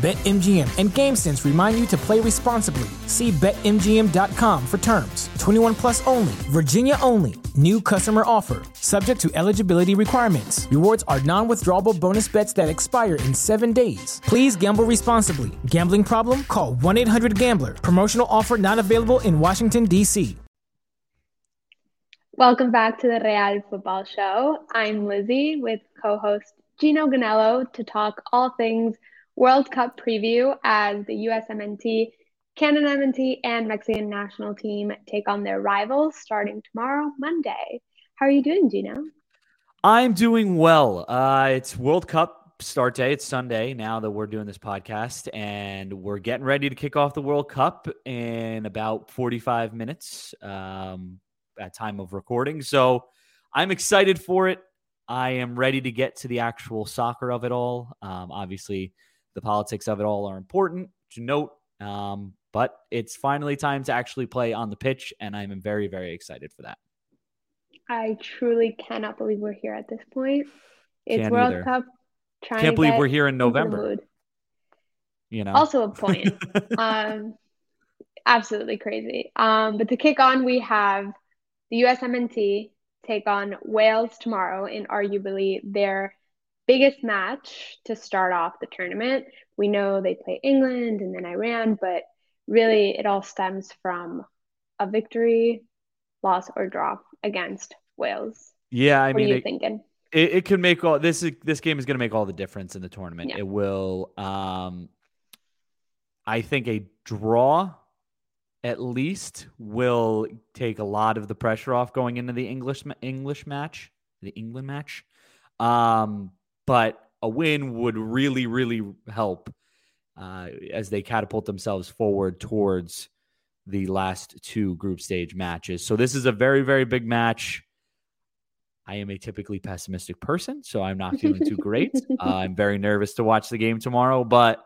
BetMGM and GameSense remind you to play responsibly. See BetMGM.com for terms. 21 plus only, Virginia only. New customer offer, subject to eligibility requirements. Rewards are non withdrawable bonus bets that expire in seven days. Please gamble responsibly. Gambling problem? Call 1 800 Gambler. Promotional offer not available in Washington, D.C. Welcome back to the Real Futbol Show. I'm Lizzy with co host Geno Gonello to talk all things World Cup preview as the USMNT, Canada MNT, and Mexican national team take on their rivals starting tomorrow, Monday. How are you doing, Geno? I'm doing well. Uh, it's World Cup start day. It's Sunday now that we're doing this podcast, and we're getting ready to kick off the World Cup in about 45 minutes. Um, at time of recording. So I'm excited for it. I am ready to get to the actual soccer of it all. Um, obviously, the politics of it all are important to note, um, but it's finally time to actually play on the pitch, and I'm very, very excited for that. I truly cannot believe we're here at this point. It's Can't World either. Cup. Can't believe we're here in November. You know, Also a point. um, absolutely crazy. Um, but to kick on, we have the USMNT take on Wales tomorrow in arguably their biggest match to start off the tournament. We know they play England and then Iran, but really it all stems from a victory, loss, or draw against Wales. yeah. I what mean, are you it, thinking? it, it can make all this. is- This game is going to make all the difference in the tournament. Yeah. It will. Um, I think a draw at least will take a lot of the pressure off going into the English English match, the England match. Um, but a win would really, really help uh, as they catapult themselves forward towards the last two group stage matches. So this is a very, very big match. I am a typically pessimistic person, so I'm not feeling too great. Uh, I'm very nervous to watch the game tomorrow, but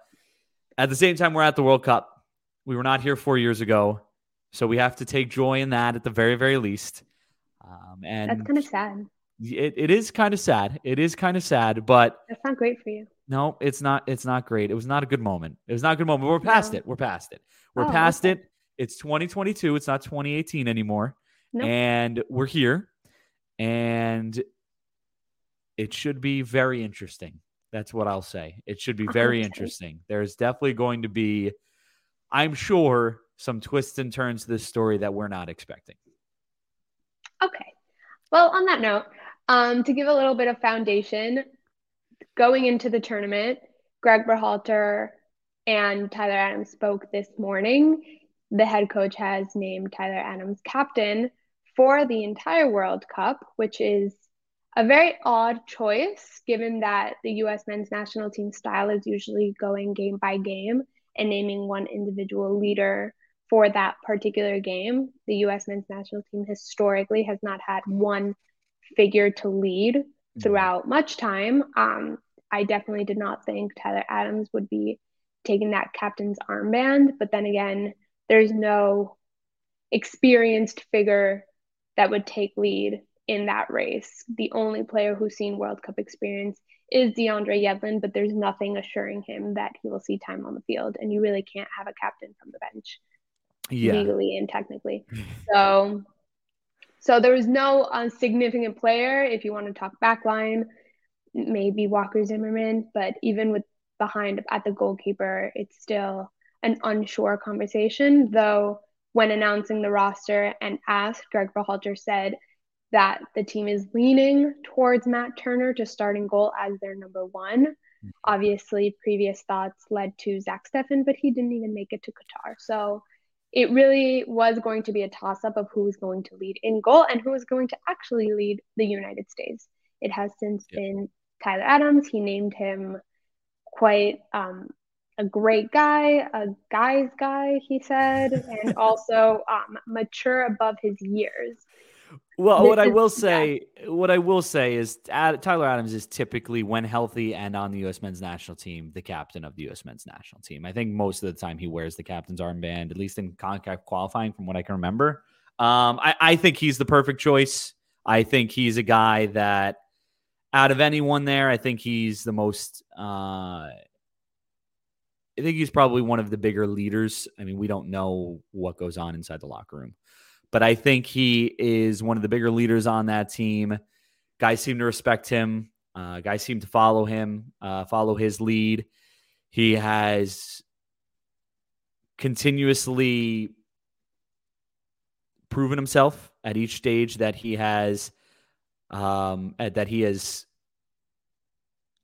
at the same time, we're at the World Cup. We were not here four years ago, so we have to take joy in that at the very, very least. Um, and That's kind of sad. It, it is kind of sad. It is kind of sad, but That's not great for you. no, it's not. It's not great. It was not a good moment. It was not a good moment. We're past No. it. We're past it. We're Oh, past okay. it. It's 2022. It's not 2018 anymore. Nope. And we're here. And it should be very interesting. That's what I'll say. It should be very so. interesting. There's definitely going to be, I'm sure, some twists and turns to this story that we're not expecting. Okay. Well, on that note, um, to give a little bit of foundation, going into the tournament, Greg Berhalter and Tyler Adams spoke this morning. The head coach has named Tyler Adams captain for the entire World Cup, which is a very odd choice given that the US men's national team style is usually going game by game and naming one individual leader for that particular game. The US men's national team historically has not had one figure to lead throughout much time. Um, I definitely did not think Tyler Adams would be taking that captain's armband, but then again, there's no experienced figure that would take lead in that race. The only player who's seen World Cup experience is DeAndre Yedlin, but there's nothing assuring him that he will see time on the field, and you really can't have a captain from the bench Yeah. legally and technically. So, so there was no uh, significant player. If you want to talk backline, maybe Walker Zimmerman, but even with behind at the goalkeeper, it's still an unsure conversation. Though when announcing the roster and asked, Greg Berhalter said that the team is leaning towards Matt Turner to starting goal as their number one. Obviously, previous thoughts led to Zach Steffen, but he didn't even make it to Qatar. So it really was going to be a toss up of who was going to lead in goal and who was going to actually lead the United States. It has since yep. been Tyler Adams. He named him quite um, a great guy, a guy's guy, he said, and also um, mature above his years. Well, what I will say, yeah. what I will say is Tyler Adams is typically, when healthy and on the U.S. men's national team, the captain of the U.S. men's national team. I think most of the time he wears the captain's armband, at least in CONCACAF qualifying, from what I can remember. Um, I, I think he's the perfect choice. I think he's a guy that, out of anyone there, I think he's the most. Uh, I think he's probably one of the bigger leaders. I mean, we don't know what goes on inside the locker room but I think he is one of the bigger leaders on that team. Guys seem to respect him. Uh, guys seem to follow him, uh, follow his lead. He has continuously proven himself at each stage that he has um, that he has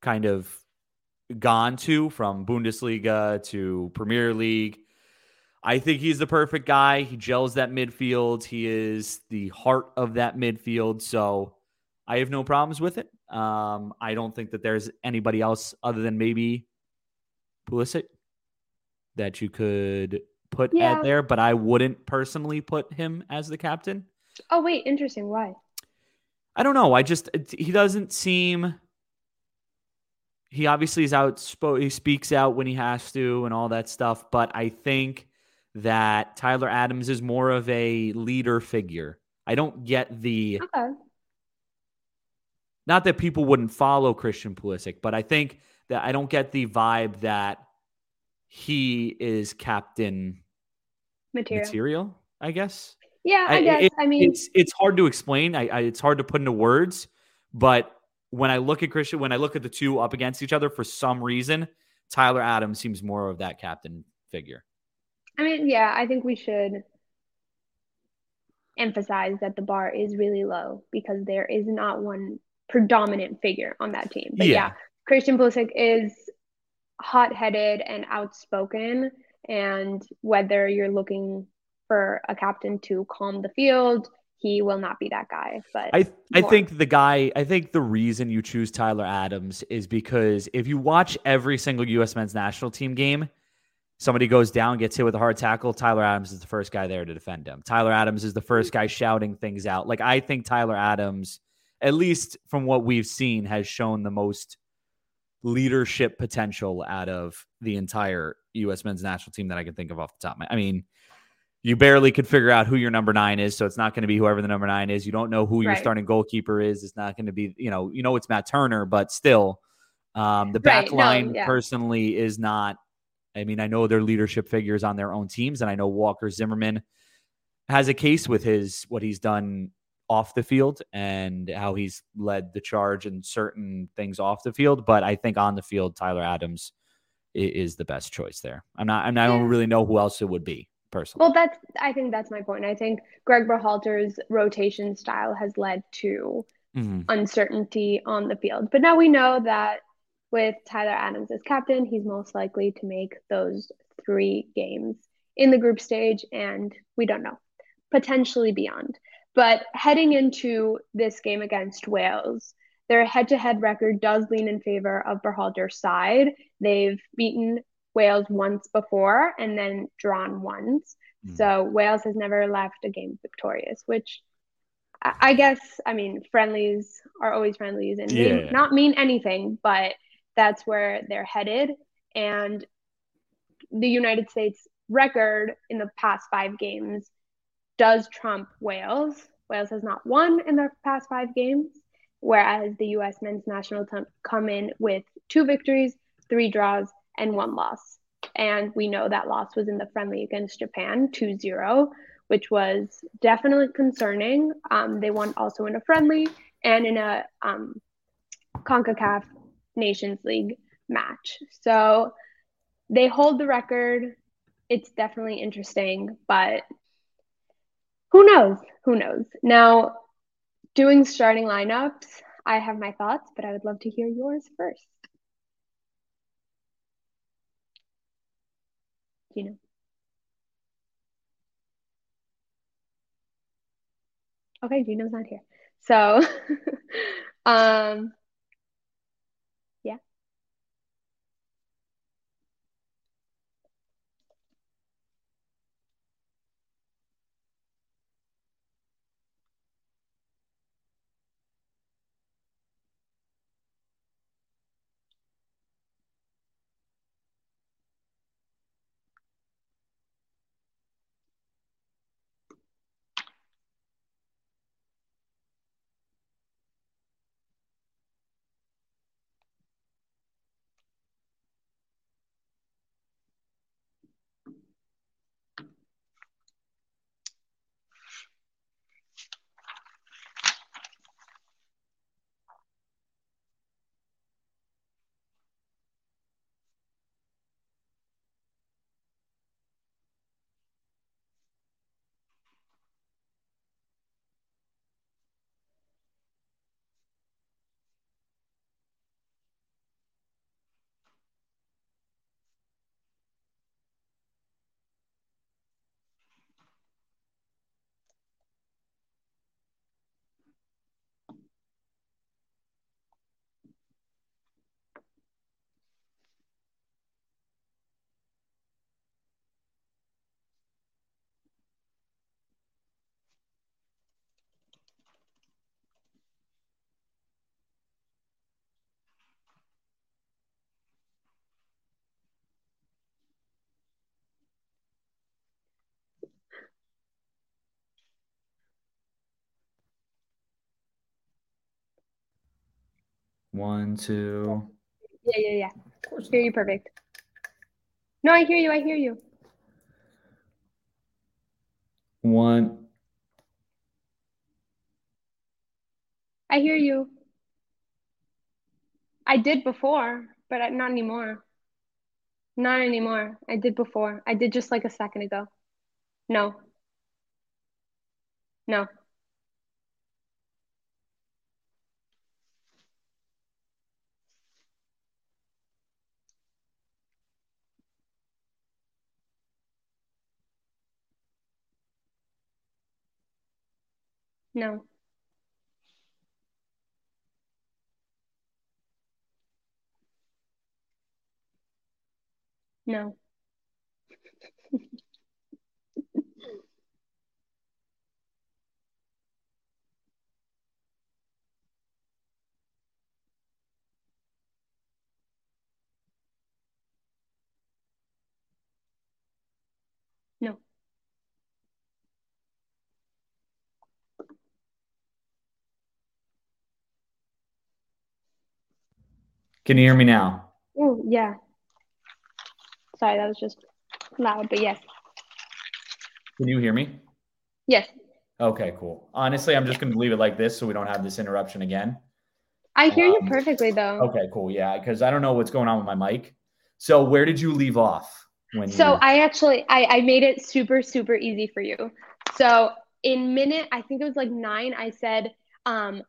kind of gone to from Bundesliga to Premier League I think he's the perfect guy. He gels that midfield. He is the heart of that midfield. So I have no problems with it. Um, I don't think that there's anybody else other than maybe Pulisic that you could put yeah. at there, but I wouldn't personally put him as the captain. Oh wait, interesting. Why? I don't know. I just he doesn't seem. He obviously is outspoken. He speaks out when he has to and all that stuff. But I think that Tyler Adams is more of a leader figure. I don't get the okay. not that people wouldn't follow Christian Pulisic, but I think that I don't get the vibe that he is captain material. material I guess. Yeah, I, I guess. It, I mean, it's it's hard to explain. I, I it's hard to put into words, but when I look at Christian, when I look at the two up against each other, for some reason, Tyler Adams seems more of that captain figure. I mean, yeah, I think we should emphasize that the bar is really low because there is not one predominant figure on that team. But yeah, yeah Christian Pulisic is hot-headed and outspoken and whether you're looking for a captain to calm the field, he will not be that guy. But I I think the guy I think the reason you choose Tyler Adams is because if you watch every single US men's national team game, somebody goes down, gets hit with a hard tackle, Tyler Adams is the first guy there to defend him. Tyler Adams is the first guy shouting things out. Like I think Tyler Adams, at least from what we've seen, has shown the most leadership potential out of the entire U.S. men's national team that I can think of off the top. I mean, you barely could figure out who your number nine is, so it's not going to be whoever the number nine is. You don't know who your starting goalkeeper is. It's not going to be, you know, you know it's Matt Turner, but still, um, the back right. line no, yeah. personally is not I mean, I know they're leadership figures on their own teams, and I know Walker Zimmerman has a case with his what he's done off the field and how he's led the charge in certain things off the field. But I think on the field, Tyler Adams is the best choice there. I'm not, I'm, I don't really know who else it would be personally. Well, that's, I think that's my point. I think Greg Berhalter's rotation style has led to mm-hmm. uncertainty on the field. But now we know that with Tyler Adams as captain, he's most likely to make those three games in the group stage, and we don't know, potentially beyond. But heading into this game against Wales, their head to head record does lean in favor of Berhalter's side. They've beaten Wales once before and then drawn once. Mm. So Wales has never left a game victorious, which I guess, I mean, friendlies are always friendlies and yeah. not mean anything, but that's where they're headed. And the United States record in the past five games does trump Wales. Wales has not won in their past five games, whereas the U.S. men's national team come in with two victories, three draws, and one loss. And we know that loss was in the friendly against Japan, 2 0, which was definitely concerning. Um, they won also in a friendly and in a um, CONCACAF Nations League match. So they hold the record. It's definitely interesting, but who knows? Who knows? Now, doing starting lineups, I have my thoughts, but I would love to hear yours first. You know. Okay, Geno's not here. So um One, two. Yeah, yeah, yeah. Of course. Hear you perfect. No, I hear you. I hear you. One. I hear you. I did before, but not anymore. Not anymore. I did before. I did just like a second ago. No. No. No. No. No. Can you hear me now? Oh, yeah. Sorry, that was just loud, but yes. Can you hear me? Yes. Okay, cool. Honestly, I'm just going to leave it like this so we don't have this interruption again. I hear you Um, perfectly though. Okay, cool. Yeah, because I don't know what's going on with my mic. So where did you leave off when So you? I actually I, I made it super, super easy for you. So in minute, I think it was like nine, I said, um,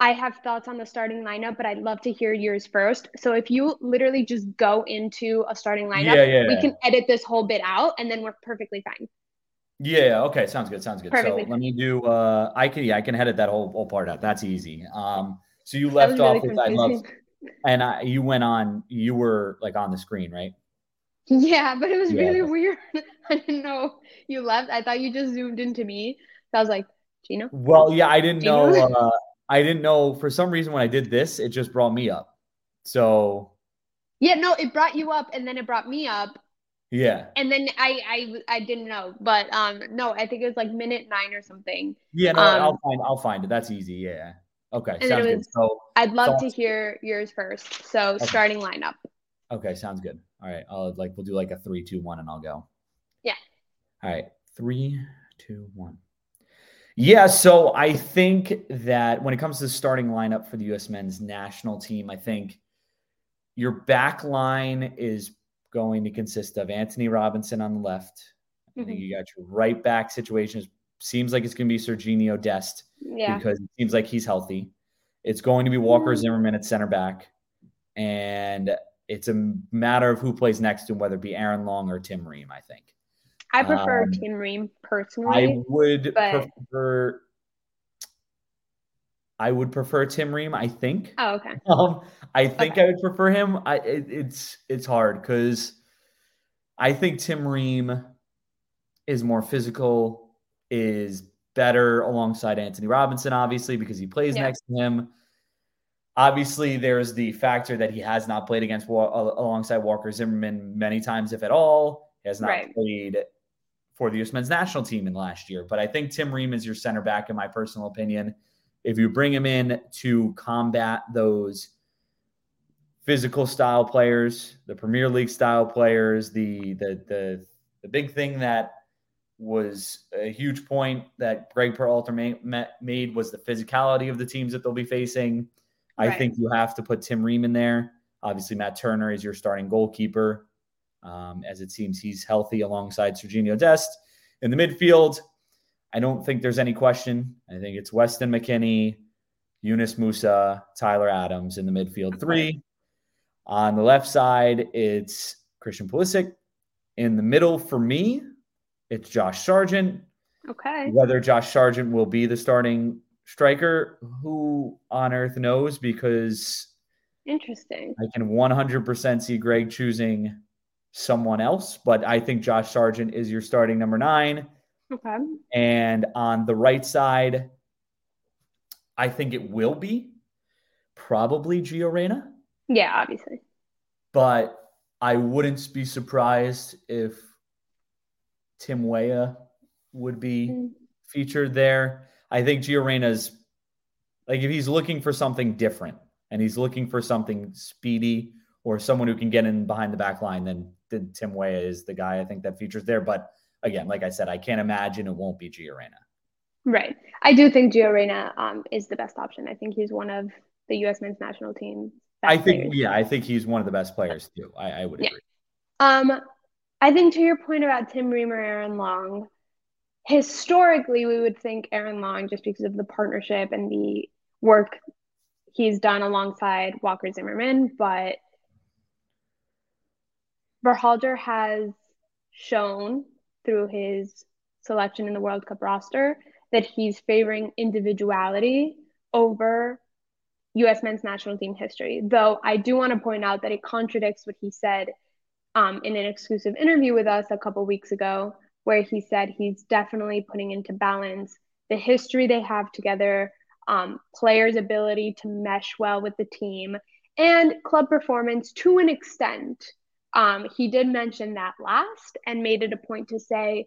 I have thoughts on the starting lineup, but I'd love to hear yours first. So if you literally just go into a starting lineup, Yeah, yeah, we can edit this whole bit out and then we're perfectly fine. Yeah. Okay. Sounds good. Sounds good. Perfectly. So let me do. Uh, I can. Yeah, I can edit that whole whole part out. That's easy. Um. So you left was off really with I love, and I you went on. You were like on the screen, right? Yeah, but it was Yeah. really weird. I didn't know you left. I thought you just zoomed into me. So I was like, Geno? Well, yeah. I didn't know. Uh, I didn't know. For some reason, when I did this, it just brought me up. So Yeah, no, it brought you up and then it brought me up. yeah. And then I I I didn't know. But um no, I think it was like minute nine or something. Yeah. No. Um, I'll find. I'll find it. That's easy. Yeah. Okay. then Sounds it good. So I'd love So- to hear yours first. So Okay. starting lineup. Okay, sounds good. All right, I'll like we'll do like a three, two, one, and I'll go. Yeah. All right, three, two, one. Yeah, so I think that when it comes to the starting lineup for the U.S. men's national team, I think your back line is going to consist of Anthony Robinson on the left. I think Mhm. you got your right back situation. Seems like it's going to be Serginho Dest Yeah. because it seems like he's healthy. It's going to be Walker Mm. Zimmerman at center back, and it's a matter of who plays next to him, whether it be Aaron Long or Tim Ream. I think I prefer um, Tim Ream personally. I would but- prefer I would prefer Tim Ream. I think. Oh, okay. Um, I think Okay. I would prefer him. I it, it's it's hard because I think Tim Ream is more physical, is better alongside Anthony Robinson, obviously because he plays Yeah. next to him. Obviously, there's the factor that he has not played against alongside Walker Zimmerman many times, if at all. He has not Right. played for the U.S. men's national team in last year. But I think Tim Ream is your center back, in my personal opinion. If you bring him in to combat those physical style players, the Premier League style players, the the the the big thing that was a huge point that Greg Berhalter ma- ma- made was the physicality of the teams that they'll be facing. I think you have to put Tim Ream in there. Obviously, Matt Turner is your starting goalkeeper, um, as it seems he's healthy alongside Serginho Dest. In the midfield, I don't think there's any question. I think it's Weston McKennie, Yunus Musah, Tyler Adams in the midfield three. On the left side, it's Christian Pulisic. In the middle, for me, it's Josh Sargent. Okay. Whether Josh Sargent will be the starting striker, who on earth knows? Because Interesting. I can 100% see Greg choosing someone else, but I think Josh Sargent is your starting number nine. Okay. And on the right side, I think it will be probably Gio Reyna, Yeah, obviously. but I wouldn't be surprised if Tim Weah would be Mm. featured there. I think Gio Reyna's like if he's looking for something different and he's looking for something speedy or someone who can get in behind the back line, then Tim Weah is the guy I think that features there. But again, like I said, I can't imagine it won't be Gio Reyna. Right. I do think Gio Reyna um, is the best option. I think he's one of the U.S. men's national team. I think, players. yeah, I think he's one of the best players too. I, I would Yeah. agree. Um, I think to your point about Tim Ream or Aaron Long, historically we would think Aaron Long just because of the partnership and the work he's done alongside Walker Zimmerman, but Berhalter has shown through his selection in the World Cup roster that he's favoring individuality over U.S. men's national team history. Though I do want to point out that it contradicts what he said um, in an exclusive interview with us a couple weeks ago, where he said he's definitely putting into balance the history they have together, um, players' ability to mesh well with the team, and club performance to an extent. Um, he did mention that last and made it a point to say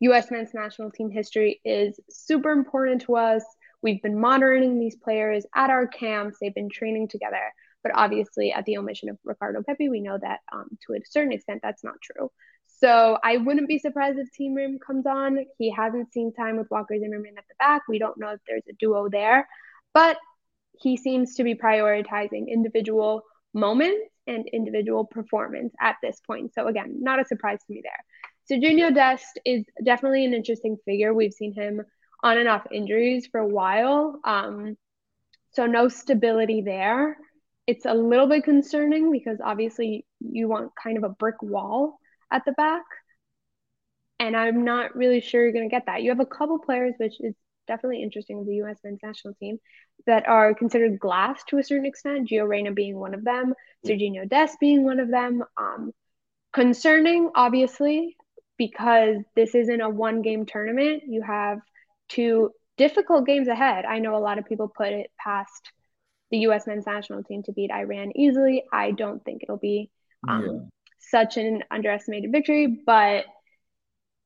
U.S. men's national team history is super important to us. We've been monitoring these players at our camps, they've been training together. But obviously, at the omission of Ricardo Pepi, we know that um, to a certain extent that's not true. So I wouldn't be surprised if Tim Ream comes on. He hasn't seen time with Walker Zimmerman at the back. We don't know if there's a duo there, but he seems to be prioritizing individual moments and individual performance at this point. So again, not a surprise to me there. So Serginho Dest is definitely an interesting figure. We've seen him on and off injuries for a while. Um, so no stability there. It's a little bit concerning because obviously you want kind of a brick wall at the back. And I'm not really sure you're going to get that. You have a couple players, which is definitely interesting with the U.S. men's national team, that are considered glass to a certain extent. Gio Reyna being one of them, Serginho Dest being one of them. Um, concerning, obviously, because this isn't a one game tournament. You have two difficult games ahead. I know a lot of people put it past the U.S. men's national team to beat Iran easily. I don't think it'll be um, Yeah. such an underestimated victory, but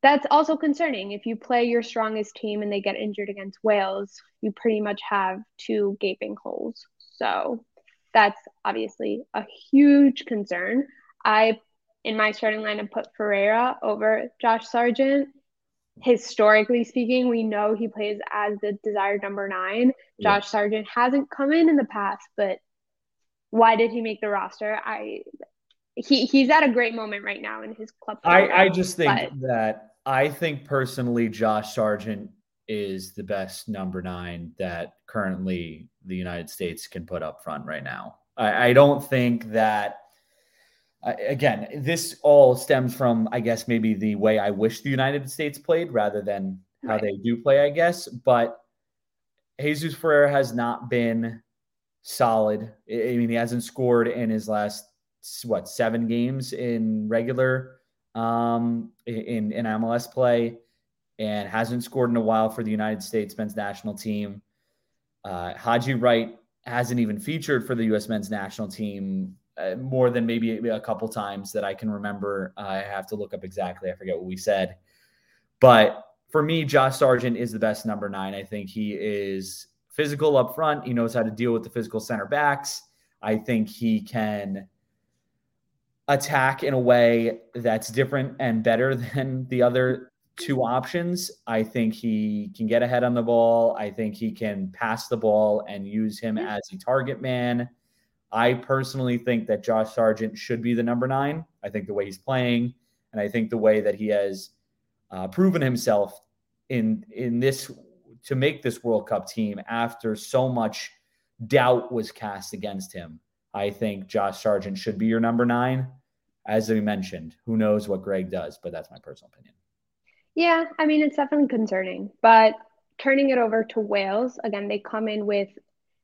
that's also concerning. If you play your strongest team and they get injured against Wales, you pretty much have two gaping holes. So that's obviously a huge concern. I, in my starting lineup, put Ferreira over Josh Sargent. Historically speaking, we know he plays as the desired number nine. Yeah. Josh Sargent hasn't come in in the past, but why did he make the roster? I he he's at a great moment right now in his club. I. I just think but- that I think personally Josh Sargent is the best number nine that currently the United States can put up front right now. I, I don't think that again, this all stems from, I guess, maybe the way I wish the United States played rather than how Right. they do play, I guess. But Jesus Ferreira has not been solid. I mean, he hasn't scored in his last what seven games in regular um, in in MLS play, and hasn't scored in a while for the United States men's national team. Uh, Haji Wright hasn't even featured for the U.S. men's national team uh, more than maybe a couple times that I can remember. I have to look up exactly. I forget what we said, but for me, Josh Sargent is the best number nine. I think he is physical up front. He knows how to deal with the physical center backs. I think he can attack in a way that's different and better than the other two options. I think he can get ahead on the ball. I think he can pass the ball and use him as a target man. I personally think that Josh Sargent should be the number nine. I think the way he's playing, and I think the way that he has uh, proven himself in in this to make this World Cup team after so much doubt was cast against him. I think Josh Sargent should be your number nine. As we mentioned, who knows what Greg does, but that's my personal opinion. Yeah, I mean, it's definitely concerning. But turning it over to Wales, again, they come in with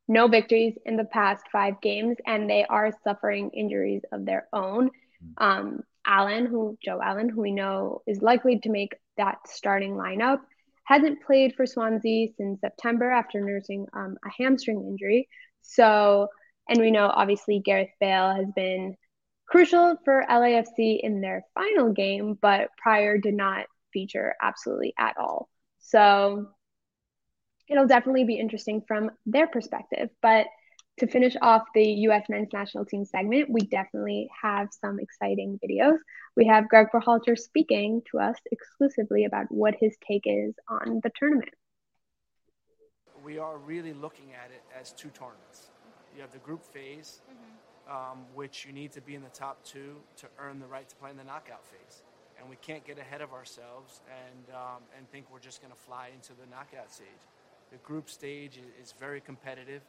no victories in the past five games, and they are suffering injuries of their own. Mm-hmm. Um, Allen, who Joe Allen, who we know is likely to make that starting lineup, hasn't played for Swansea since September after nursing um, a hamstring injury. So, and we know obviously Gareth Bale has been crucial for LAFC in their final game, but prior did not feature absolutely at all. So, it'll definitely be interesting from their perspective. But to finish off the US men's national team segment, we definitely have some exciting videos. We have Greg Berhalter speaking to us exclusively about what his take is on the tournament. We are really looking at it as two tournaments. You have the group phase, mm-hmm. um, which you need to be in the top two to earn the right to play in the knockout phase. And we can't get ahead of ourselves and, um, and think we're just going to fly into the knockout stage. The group stage is very competitive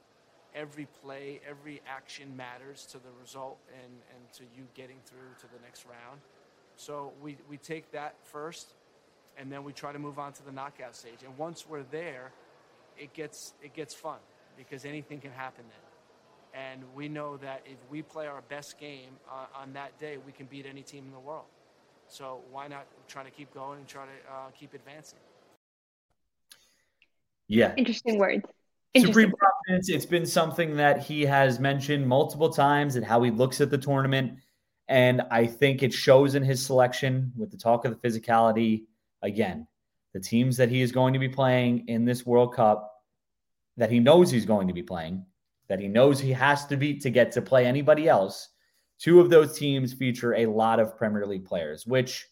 every play, every action matters to the result and, and to you getting through to the next round. So we, we take that first, and then we try to move on to the knockout stage. And once we're there, it gets it gets fun because anything can happen then. And we know that if we play our best game uh, on that day, we can beat any team in the world. So why not try to keep going and try to uh, keep advancing? Yeah. Interesting words. Supreme confidence. It's been something that he has mentioned multiple times and how he looks at the tournament. And I think it shows in his selection with the talk of the physicality. Again, the teams that he is going to be playing in this World Cup that he knows he's going to be playing, that he knows he has to beat to get to play anybody else. Two of those teams feature a lot of Premier League players, which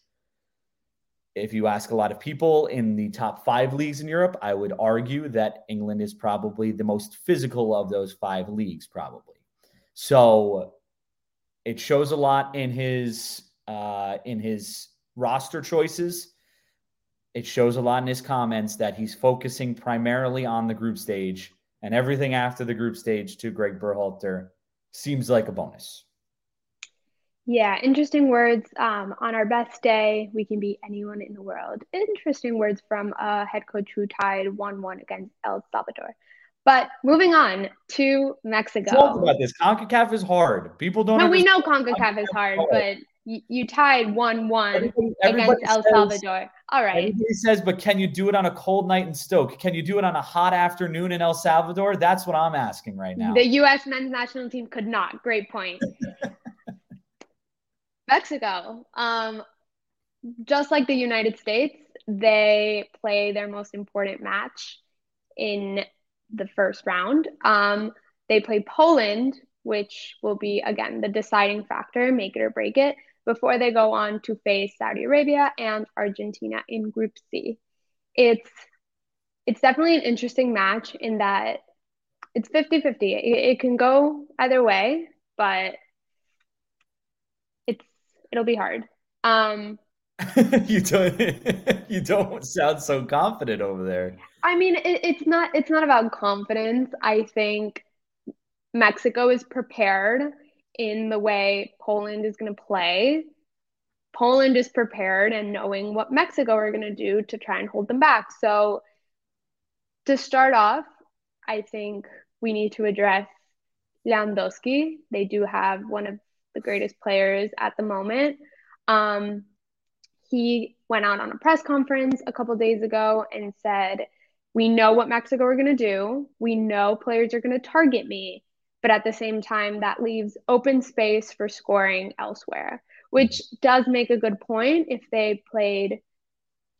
if you ask a lot of people in the top five leagues in Europe, I would argue that England is probably the most physical of those five leagues, probably. So it shows a lot in his uh, in his roster choices. It shows a lot in his comments that he's focusing primarily on the group stage, and everything after the group stage to Greg Berhalter seems like a bonus. Yeah, interesting words. Um, on our best day, we can beat anyone in the world. Interesting words from a head coach who tied 1 1 against El Salvador. But moving on to Mexico. Talk about this. CONCACAF is hard. People don't. No, we know CONCACAF is hard, but you, you tied 1 1 against El Salvador. All right. Everybody says, but can you do it on a cold night in Stoke? Can you do it on a hot afternoon in El Salvador? That's what I'm asking right now. The U.S. men's national team could not. Great point. Mexico. Um, just like the United States, they play their most important match in the first round. Um, they play Poland, which will be, again, the deciding factor, make it or break it, before they go on to face Saudi Arabia and Argentina in Group C. It's it's definitely an interesting match in that it's 50 50. It, it can go either way, but it's it'll be hard. Um, you don't you don't sound so confident over there. I mean, it, it's not it's not about confidence. I think Mexico is prepared in the way Poland is going to play. Poland is prepared and knowing what Mexico are going to do to try and hold them back. So to start off, I think we need to address Lewandowski. They do have one of the greatest players at the moment. Um, he went out on a press conference a couple days ago and said, We know what Mexico are going to do. We know players are going to target me. But at the same time, that leaves open space for scoring elsewhere, which does make a good point if they played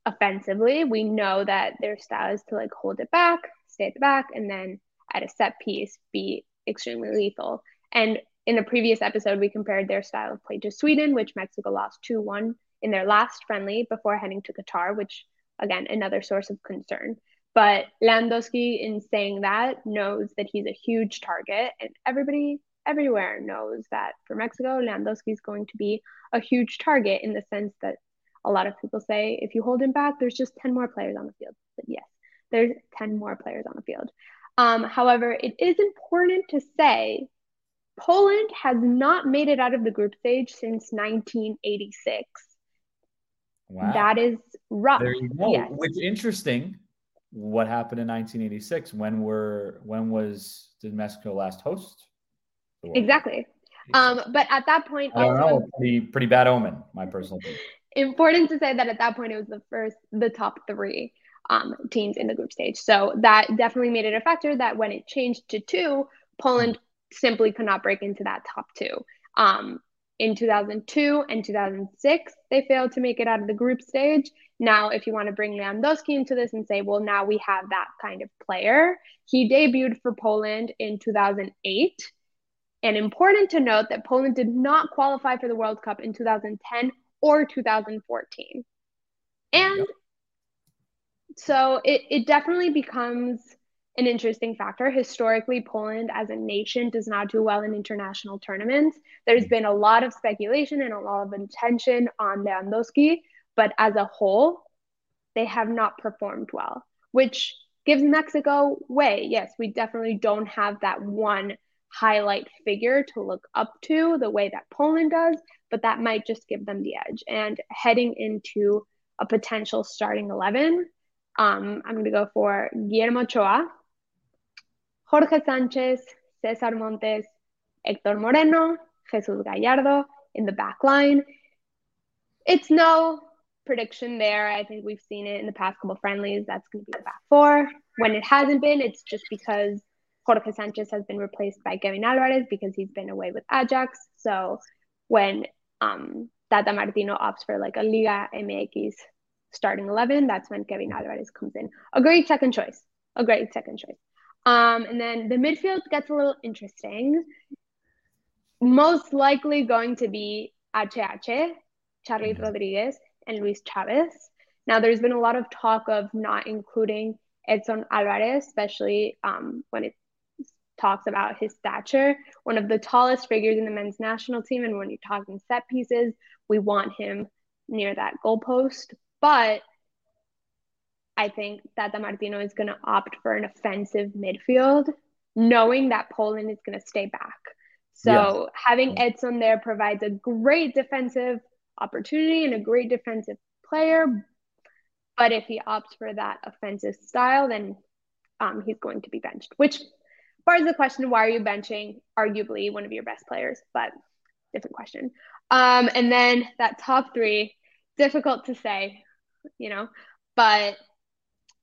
offensively. We know that their style is to like hold it back, stay at the back, and then at a set piece be extremely lethal. And in the previous episode, we compared their style of play to Sweden, which Mexico lost 2 1 in their last friendly before heading to Qatar, which, again, another source of concern. But Lewandowski, in saying that, knows that he's a huge target, and everybody everywhere knows that for Mexico, Lewandowski is going to be a huge target in the sense that a lot of people say if you hold him back, there's just 10 more players on the field. But yes, there's 10 more players on the field. Um, however, it is important to say Poland has not made it out of the group stage since 1986. Wow. That is rough. There you go. Yes. Which interesting. What happened in 1986? When were when was did Mexico last host? Exactly. Um, but at that point, I don't also, know. Pretty pretty bad omen. My personal opinion. Important to say that at that point it was the first, the top three um, teams in the group stage. So that definitely made it a factor that when it changed to two, Poland simply could not break into that top two. Um, in 2002 and 2006, they failed to make it out of the group stage. Now, if you want to bring Lewandowski into this and say, well, now we have that kind of player, he debuted for Poland in 2008. And important to note that Poland did not qualify for the World Cup in 2010 or 2014. And so it, it definitely becomes an interesting factor. Historically, Poland as a nation does not do well in international tournaments. There's mm. been a lot of speculation and a lot of attention on Lewandowski, but as a whole, they have not performed well, which gives Mexico way. Yes, we definitely don't have that one highlight figure to look up to the way that Poland does, but that might just give them the edge. And heading into a potential starting 11, um, I'm going to go for Guillermo Ochoa, Jorge Sanchez, Cesar Montes, Hector Moreno, Jesus Gallardo in the back line. It's no prediction there. I think we've seen it in the past couple friendlies. That's going to be the back four. When it hasn't been, it's just because Jorge Sanchez has been replaced by Kevin Alvarez because he's been away with Ajax. So when um, Tata Martino opts for like a Liga MX starting 11, that's when Kevin Alvarez comes in. A great second choice. A great second choice. Um, and then the midfield gets a little interesting. Most likely going to be HH, Charlie mm-hmm. Rodriguez, and Luis Chavez. Now, there's been a lot of talk of not including Edson Alvarez, especially um, when it talks about his stature. One of the tallest figures in the men's national team. And when you're talking set pieces, we want him near that goalpost. But I think Tata Martino is going to opt for an offensive midfield, knowing that Poland is going to stay back. So having Edson there provides a great defensive opportunity and a great defensive player. But if he opts for that offensive style, then um, he's going to be benched, which bars the question why are you benching arguably one of your best players? But different question. Um, and then that top three, difficult to say, you know, but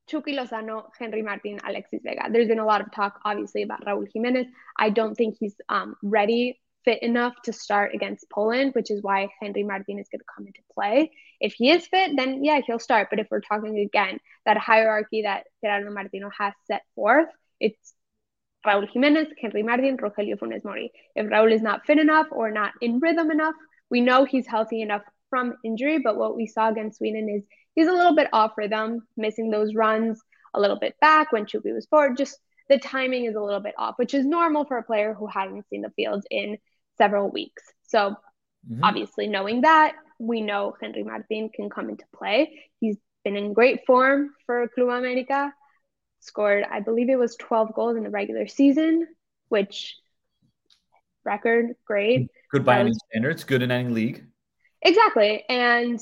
Chucky Lozano, Henry Martin, Alexis Vega. There's been a lot of talk, obviously, about Raul Jimenez. I don't think he's um, ready, fit enough to start against Poland, which is why Henry Martin is going to come into play. If he is fit, then yeah, he'll start. But if we're talking again, that hierarchy that Gerardo Martino has set forth, it's Raul Jimenez, Henry Martin, Rogelio Funes Mori. If Raul is not fit enough or not in rhythm enough, we know he's healthy enough from injury, but what we saw against Sweden is he's a little bit off rhythm, missing those runs a little bit back when Chucky was forward. Just the timing is a little bit off, which is normal for a player who hasn't seen the field in several weeks. So mm-hmm. obviously knowing that, we know Henry Martin can come into play. He's been in great form for Club America, scored, I believe it was 12 goals in the regular season, which record great. Good by any standards, good in any league. Exactly. And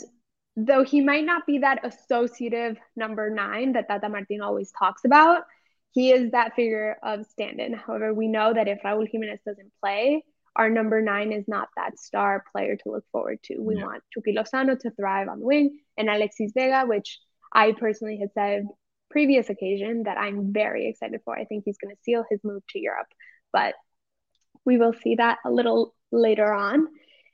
though he might not be that associative number nine that Tata Martin always talks about, he is that figure of stand-in. However, we know that if Raul Jimenez doesn't play, our number nine is not that star player to look forward to. We yeah. want Chucky Lozano to thrive on the wing and Alexis Vega, which I personally had said previous occasion that I'm very excited for. I think he's going to seal his move to Europe, but we will see that a little later on.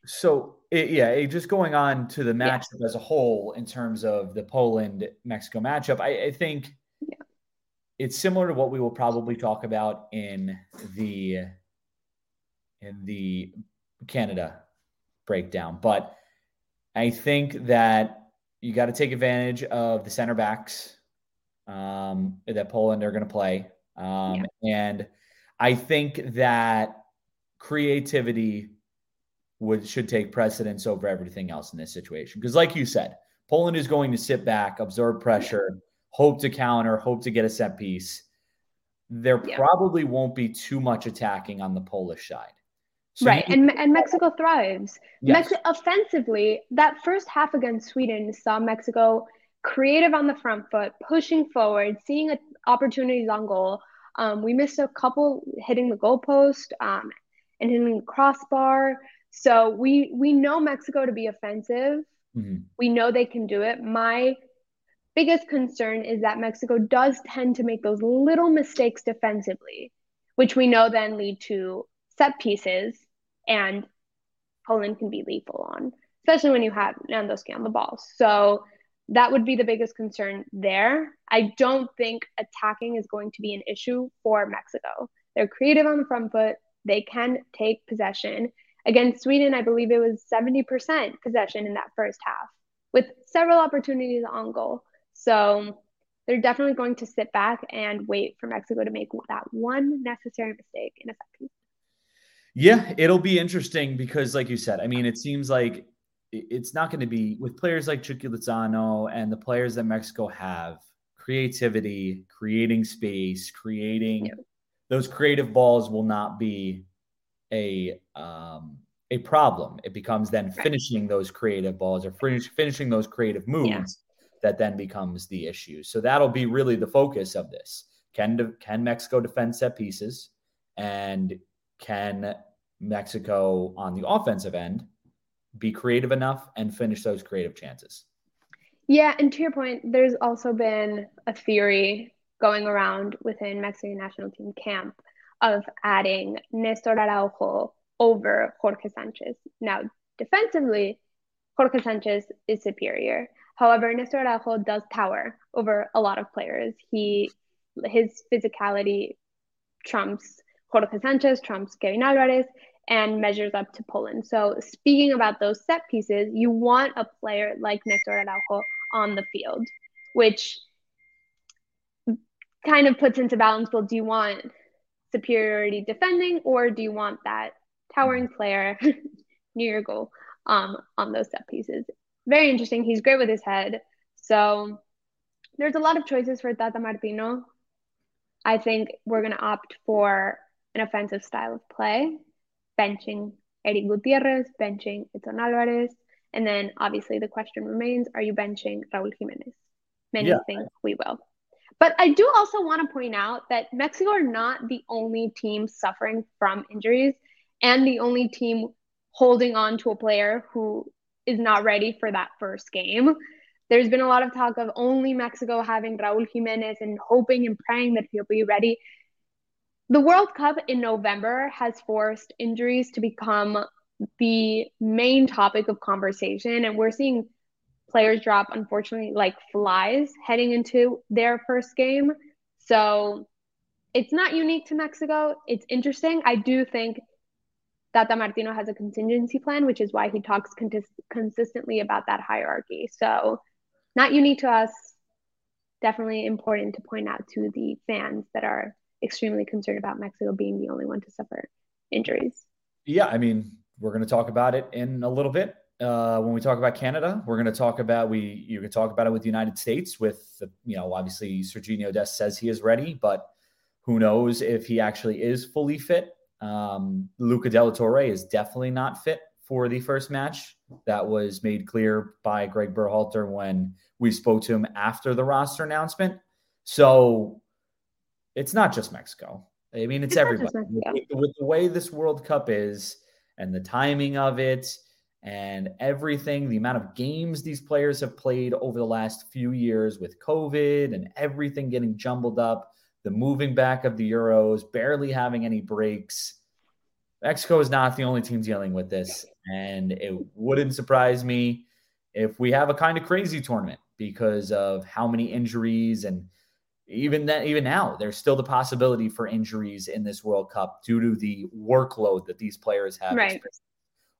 So it, yeah, it, just going on to the matchup yeah. as a whole in terms of the Poland Mexico matchup, I, I think yeah. it's similar to what we will probably talk about in the in the Canada breakdown, but I think that you got to take advantage of the center backs um, that Poland are going to play, um, yeah. and I think that creativity would should take precedence over everything else in this situation. Because, like you said, Poland is going to sit back, absorb pressure, hope to counter, hope to get a set piece. There yeah. probably won't be too much attacking on the Polish side. So right, and and Mexico thrives. Yes. Mex- offensively, that first half against Sweden saw Mexico creative on the front foot, pushing forward, seeing opportunities on goal. Um, we missed a couple hitting the goalpost um, and hitting the crossbar. So we we know Mexico to be offensive. Mm-hmm. We know they can do it. My biggest concern is that Mexico does tend to make those little mistakes defensively, which we know then lead to set pieces and Poland can be lethal on, especially when you have Lewandowski on the ball. So that would be the biggest concern there. I don't think attacking is going to be an issue for Mexico. They're creative on the front foot. They can take possession. Against Sweden, I believe it was 70% possession in that first half with several opportunities on goal. So they're definitely going to sit back and wait for Mexico to make that one necessary mistake in a second. Yeah, it'll be interesting because, like you said, I mean, it seems like it's not going to be with players like Chucky Lozano and the players that Mexico have creativity, creating space, creating those creative balls will not be a um, a problem. It becomes then finishing those creative balls or finish, finishing those creative moves yeah. that then becomes the issue. So that'll be really the focus of this. Can can Mexico defend set pieces, and can Mexico on the offensive end be creative enough and finish those creative chances? Yeah, and to your point, there's also been a theory going around within Mexican national team camp of adding Nestor Araujo over Jorge Sanchez. Now, defensively, Jorge Sanchez is superior. However, Nestor Araujo does tower over a lot of players. He his physicality trumps Jorge Sanchez, trumps Kevin Alvarez, and measures up to Poland. So, speaking about those set pieces, you want a player like Nestor Araujo on the field, which kind of puts into balance well, do you want superiority defending, or do you want that towering player near your goal um, on those set pieces? Very interesting. He's great with his head. So there's a lot of choices for Tata Martino. I think we're going to opt for an offensive style of play, benching Erick Gutiérrez, benching Edson Alvarez, and then obviously the question remains: Are you benching Raúl Jiménez? Many yeah. think we will. But I do also want to point out that Mexico are not the only team suffering from injuries and the only team holding on to a player who is not ready for that first game. There's been a lot of talk of only Mexico having Raul Jimenez and hoping and praying that he'll be ready. The World Cup in November has forced injuries to become the main topic of conversation, and we're seeing players drop, unfortunately, like flies heading into their first game. So it's not unique to Mexico. It's interesting. I do think Tata Martino has a contingency plan, which is why he talks consistently about that hierarchy. So not unique to us. Definitely important to point out to the fans that are extremely concerned about Mexico being the only one to suffer injuries. Yeah, I mean, we're going to talk about it in a little bit. Uh, when we talk about Canada, we're going to talk about we you can talk about it with the United States. With the, you know, obviously Sergiño Dest says he is ready, but who knows if he actually is fully fit? Um, Luca de la Torre is definitely not fit for the first match. That was made clear by Greg Berhalter when we spoke to him after the roster announcement. So it's not just Mexico. I mean, it's, it's everybody. With, with the way this World Cup is and the timing of it and everything, the amount of games these players have played over the last few years with COVID and everything getting jumbled up, the moving back of the Euros, barely having any breaks. Mexico is not the only team dealing with this. And it wouldn't surprise me if we have a kind of crazy tournament because of how many injuries and even that even now there's still the possibility for injuries in this World Cup due to the workload that these players have right.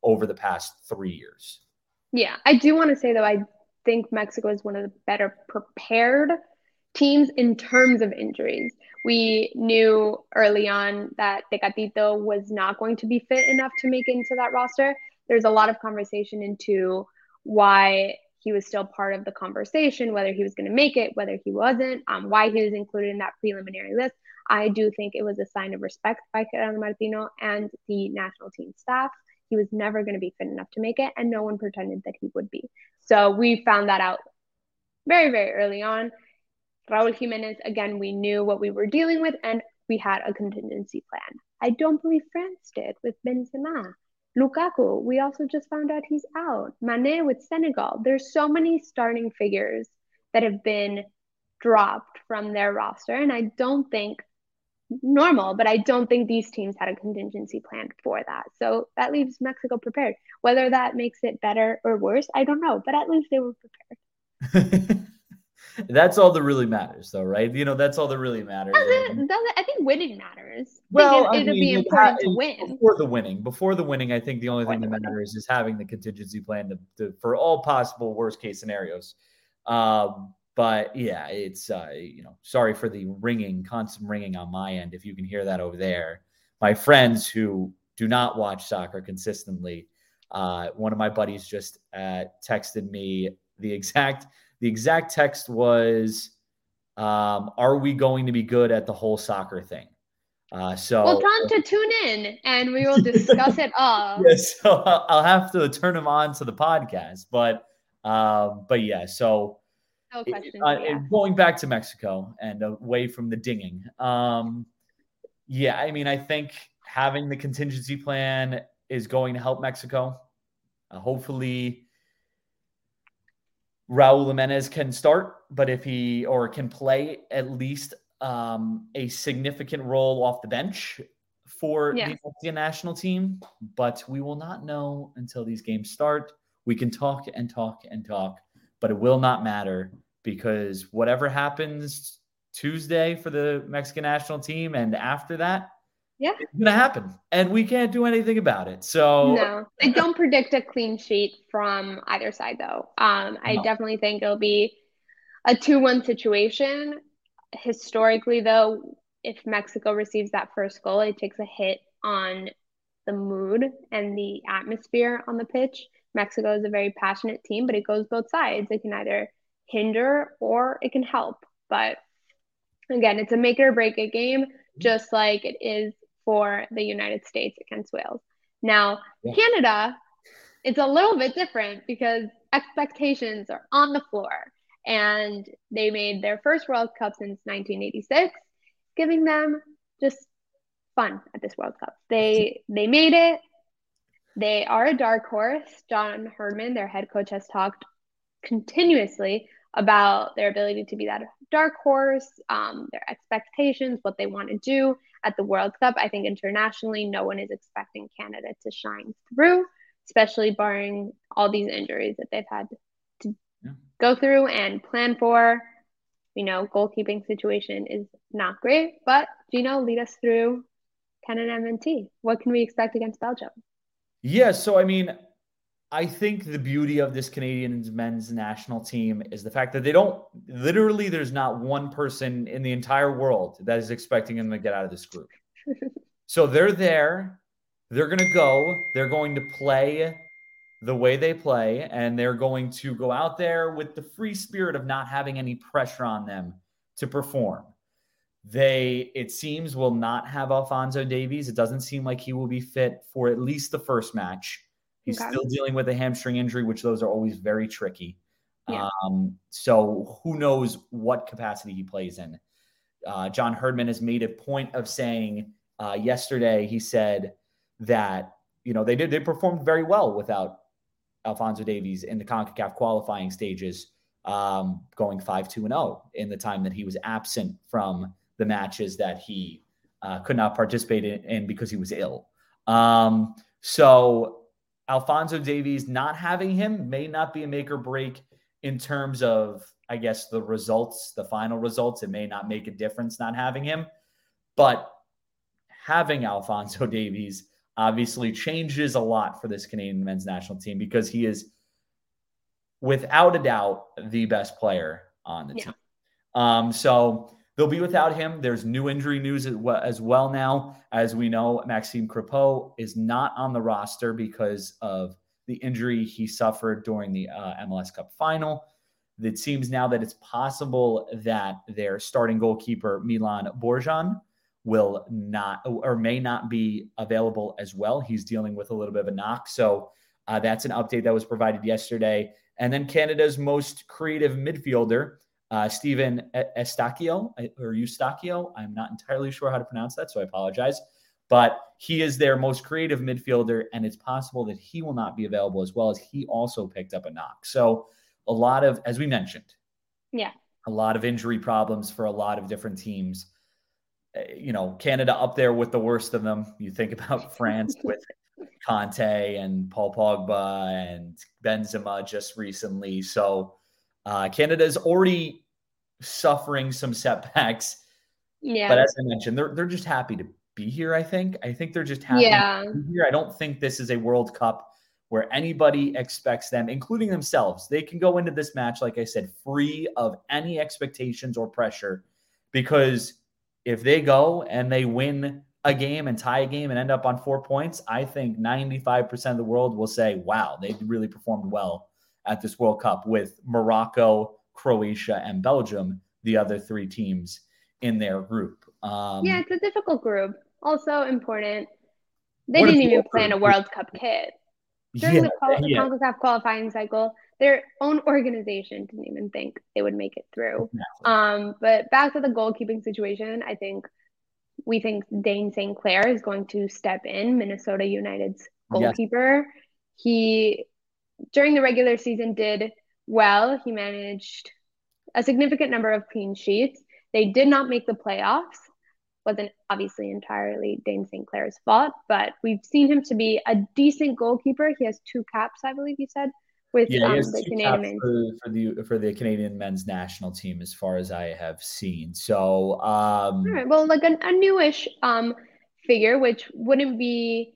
over the past 3 years. Yeah, I do want to say though I think Mexico is one of the better prepared teams in terms of injuries. We knew early on that Tecatito was not going to be fit enough to make into that roster. There's a lot of conversation into why he was still part of the conversation, whether he was going to make it, whether he wasn't, um, why he was included in that preliminary list. I do think it was a sign of respect by Gerardo Martino and the national team staff. He was never going to be fit enough to make it, and no one pretended that he would be. So we found that out very, very early on. Raul Jimenez, again, we knew what we were dealing with, and we had a contingency plan. I don't believe France did with Benzema. Lukaku, we also just found out he's out. Mane with Senegal. There's so many starting figures that have been dropped from their roster. And I don't think normal, but I don't think these teams had a contingency plan for that. So that leaves Mexico prepared. Whether that makes it better or worse, I don't know, but at least they were prepared. that's all that really matters, though, right? You know, that's all that really matters. Does it, does it, I think winning matters. Well, it, would be important to win before the winning. Before the winning, I think the only thing that matters is having the contingency plan to, to, for all possible worst case scenarios. Um, but yeah, it's uh, you know, sorry for the ringing, constant ringing on my end. If you can hear that over there, my friends who do not watch soccer consistently, uh, one of my buddies just uh, texted me the exact the exact text was, um, "Are we going to be good at the whole soccer thing?" Uh, so well, time to tune in and we will discuss it all. Yeah, so I'll have to turn him on to the podcast, but um, but yeah, so no question, uh, yeah. going back to Mexico and away from the dinging. Um, yeah, I mean, I think having the contingency plan is going to help Mexico. Uh, hopefully, Raul Jimenez can start, but if he or can play at least um, a significant role off the bench for yeah. the Mexican national team, but we will not know until these games start. We can talk and talk and talk, but it will not matter because whatever happens Tuesday for the Mexican national team and after that, yeah, it's gonna happen, and we can't do anything about it. So no, I don't predict a clean sheet from either side, though. Um, I no. definitely think it'll be a two-one situation. Historically, though, if Mexico receives that first goal, it takes a hit on the mood and the atmosphere on the pitch. Mexico is a very passionate team, but it goes both sides. It can either hinder or it can help. But again, it's a make it or break it game, just like it is for the United States against Wales. Now, yeah. Canada, it's a little bit different because expectations are on the floor and they made their first World Cup since 1986, giving them just fun at this World Cup. They they made it. They are a dark horse. John Herdman, their head coach, has talked continuously about their ability to be that dark horse, um, their expectations, what they want to do at the World Cup. I think internationally, no one is expecting Canada to shine through, especially barring all these injuries that they've had to yeah. go through and plan for. You know, goalkeeping situation is not great, but Geno, lead us through Canada and MNT. What can we expect against Belgium? Yeah, so I mean, I think the beauty of this Canadian men's national team is the fact that they don't literally, there's not one person in the entire world that is expecting them to get out of this group. so they're there, they're going to go, they're going to play the way they play, and they're going to go out there with the free spirit of not having any pressure on them to perform. They, it seems, will not have Alfonso Davies. It doesn't seem like he will be fit for at least the first match. He's okay. still dealing with a hamstring injury, which those are always very tricky. Yeah. Um, so who knows what capacity he plays in. uh, John Herdman has made a point of saying uh, yesterday. He said that you know they did they performed very well without Alfonso Davies in the Concacaf qualifying stages, um, going five two and zero oh in the time that he was absent from the matches that he uh, could not participate in, in, because he was ill. Um, so Alfonso Davies not having him may not be a make or break in terms of, I guess, the results, the final results. It may not make a difference not having him, but having Alfonso Davies obviously changes a lot for this Canadian men's national team because he is, without a doubt, the best player on the yeah. team. Um, so they'll be without him. There's new injury news as well now. As we know, Maxime Crepeau is not on the roster because of the injury he suffered during the uh, MLS Cup final. It seems now that it's possible that their starting goalkeeper, Milan Borjan, will not or may not be available as well. He's dealing with a little bit of a knock. So uh, that's an update that was provided yesterday. And then Canada's most creative midfielder, uh, Stephen Eustaquio or Eustaquio. I'm not entirely sure how to pronounce that, so I apologize. But he is their most creative midfielder, and it's possible that he will not be available as well as he also picked up a knock. So a lot of, as we mentioned, yeah, a lot of injury problems for a lot of different teams. Eh, you know, Canada up there with the worst of them. You think about France with Kanté and Paul Pogba and Benzema just recently. So uh, Canada is already suffering some setbacks. Yeah. But as I mentioned, they're they're just happy to be here. I think. I think they're just happy yeah. here. I don't think this is a World Cup where anybody expects them, including themselves. They can go into this match, like I said, free of any expectations or pressure, because if they go and they win a game and tie a game and end up on four points, I think 95% of the world will say, wow, they really performed well at this World Cup with Morocco, Croatia, and Belgium, the other three teams in their group. Um, yeah, it's a difficult group. Also important. They didn't even plan a World Cup kit. During yeah, the qual- yeah. CONCACAF qualifying cycle, their own organization didn't even think they would make it through. Exactly. Um, but back to the goalkeeping situation, I think we think Dayne St. Clair is going to step in, Minnesota United's goalkeeper. Yes. He during the regular season did well. He managed a significant number of clean sheets. They did not make the playoffs. Wasn't obviously entirely Dayne St. Clair's fault, but we've seen him to be a decent goalkeeper. He has two caps, I believe you said, with yeah, um, the Canadian for, for, the for the Canadian men's national team, as far as I have seen. So, um, all right, well, like a, a newish um figure, which wouldn't be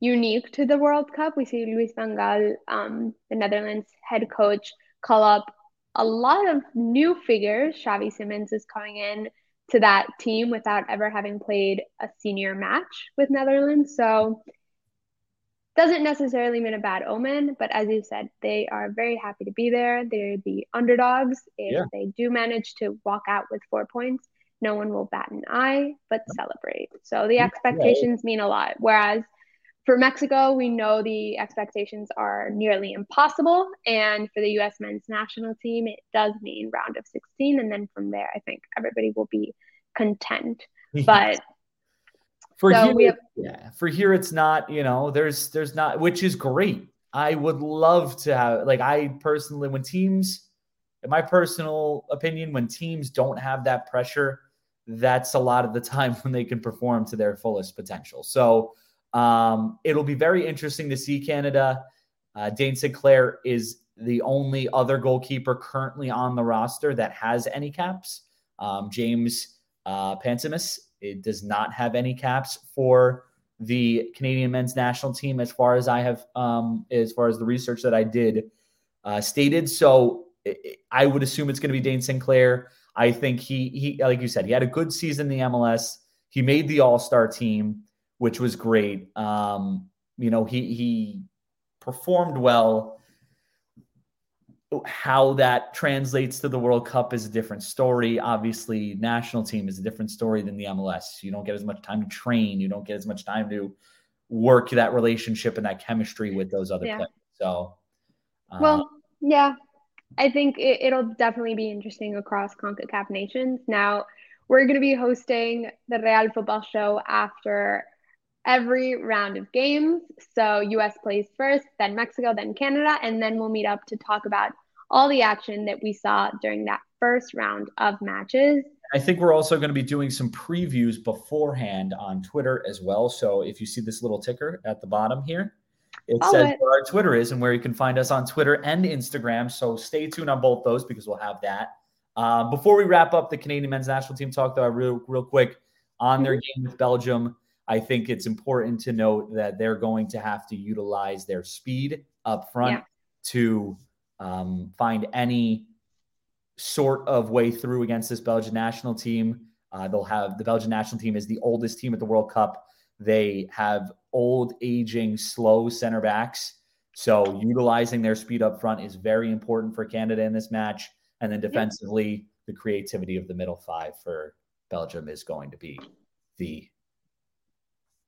unique to the World Cup. We see Louis van Gaal, um, the Netherlands head coach, call up a lot of new figures. Xavi Simons is coming in to that team without ever having played a senior match with Netherlands. So doesn't necessarily mean a bad omen, but as you said, they are very happy to be there. They're the underdogs. If yeah. they do manage to walk out with four points, no one will bat an eye but celebrate. So the expectations mean a lot. Whereas for Mexico, we know the expectations are nearly impossible. And for the US men's national team, it does mean round of 16. And then from there, I think everybody will be content. But for so here, have, yeah, for here, it's not, you know, there's, there's not, which is great. I would love to have, like, I personally, when teams, in my personal opinion, when teams don't have that pressure, that's a lot of the time when they can perform to their fullest potential. So, um, it'll be very interesting to see Canada. Uh, Dayne St. Clair is the only other goalkeeper currently on the roster that has any caps. Um, James uh, Pantemis it does not have any caps for the Canadian men's national team, as far as I have, um, as far as the research that I did uh, stated. So I would assume it's going to be Dayne St. Clair. I think he, he, like you said, he had a good season in the MLS. He made the All Star team which was great. Um, you know, he he performed well. How that translates to the World Cup is a different story. Obviously, national team is a different story than the MLS. You don't get as much time to train. You don't get as much time to work that relationship and that chemistry with those other yeah. players. So, uh, well, yeah, I think it, it'll definitely be interesting across CONCACAF nations. Now, we're going to be hosting the Real Futbol Show after every round of games. So US plays first, then Mexico, then Canada, and then we'll meet up to talk about all the action that we saw during that first round of matches. I think we're also going to be doing some previews beforehand on Twitter as well. So if you see this little ticker at the bottom here, it Follow says it. where our Twitter is and where you can find us on Twitter and Instagram. So stay tuned on both those because we'll have that. Um, before we wrap up the Canadian men's national team talk, though, real real quick on their game with Belgium, I think it's important to note that they're going to have to utilize their speed up front Yeah. to um, find any sort of way through against this Belgian national team. Uh, they'll have the Belgian national team is the oldest team at the World Cup. They have old, aging, slow center backs. So utilizing their speed up front is very important for Canada in this match. And then defensively, the creativity of the middle five for Belgium is going to be the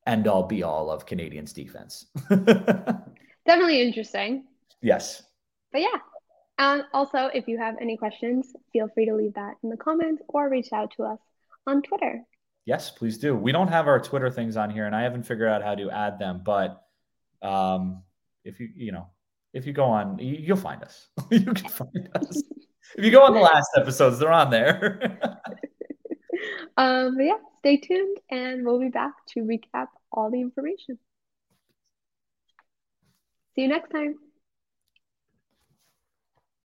end all be all of Canadians defense. Definitely interesting. yes. But yeah. And also, if you have any questions, feel free to leave that in the comments or reach out to us on Twitter. Yes, please do. We don't have our Twitter things on here, and I haven't figured out how to add them. But um, if you, you know, if you go on, you- you'll find us. you can find us. If you go on the last episodes, they're on there. Um, but yeah, stay tuned and we'll be back to recap all the information. See you next time.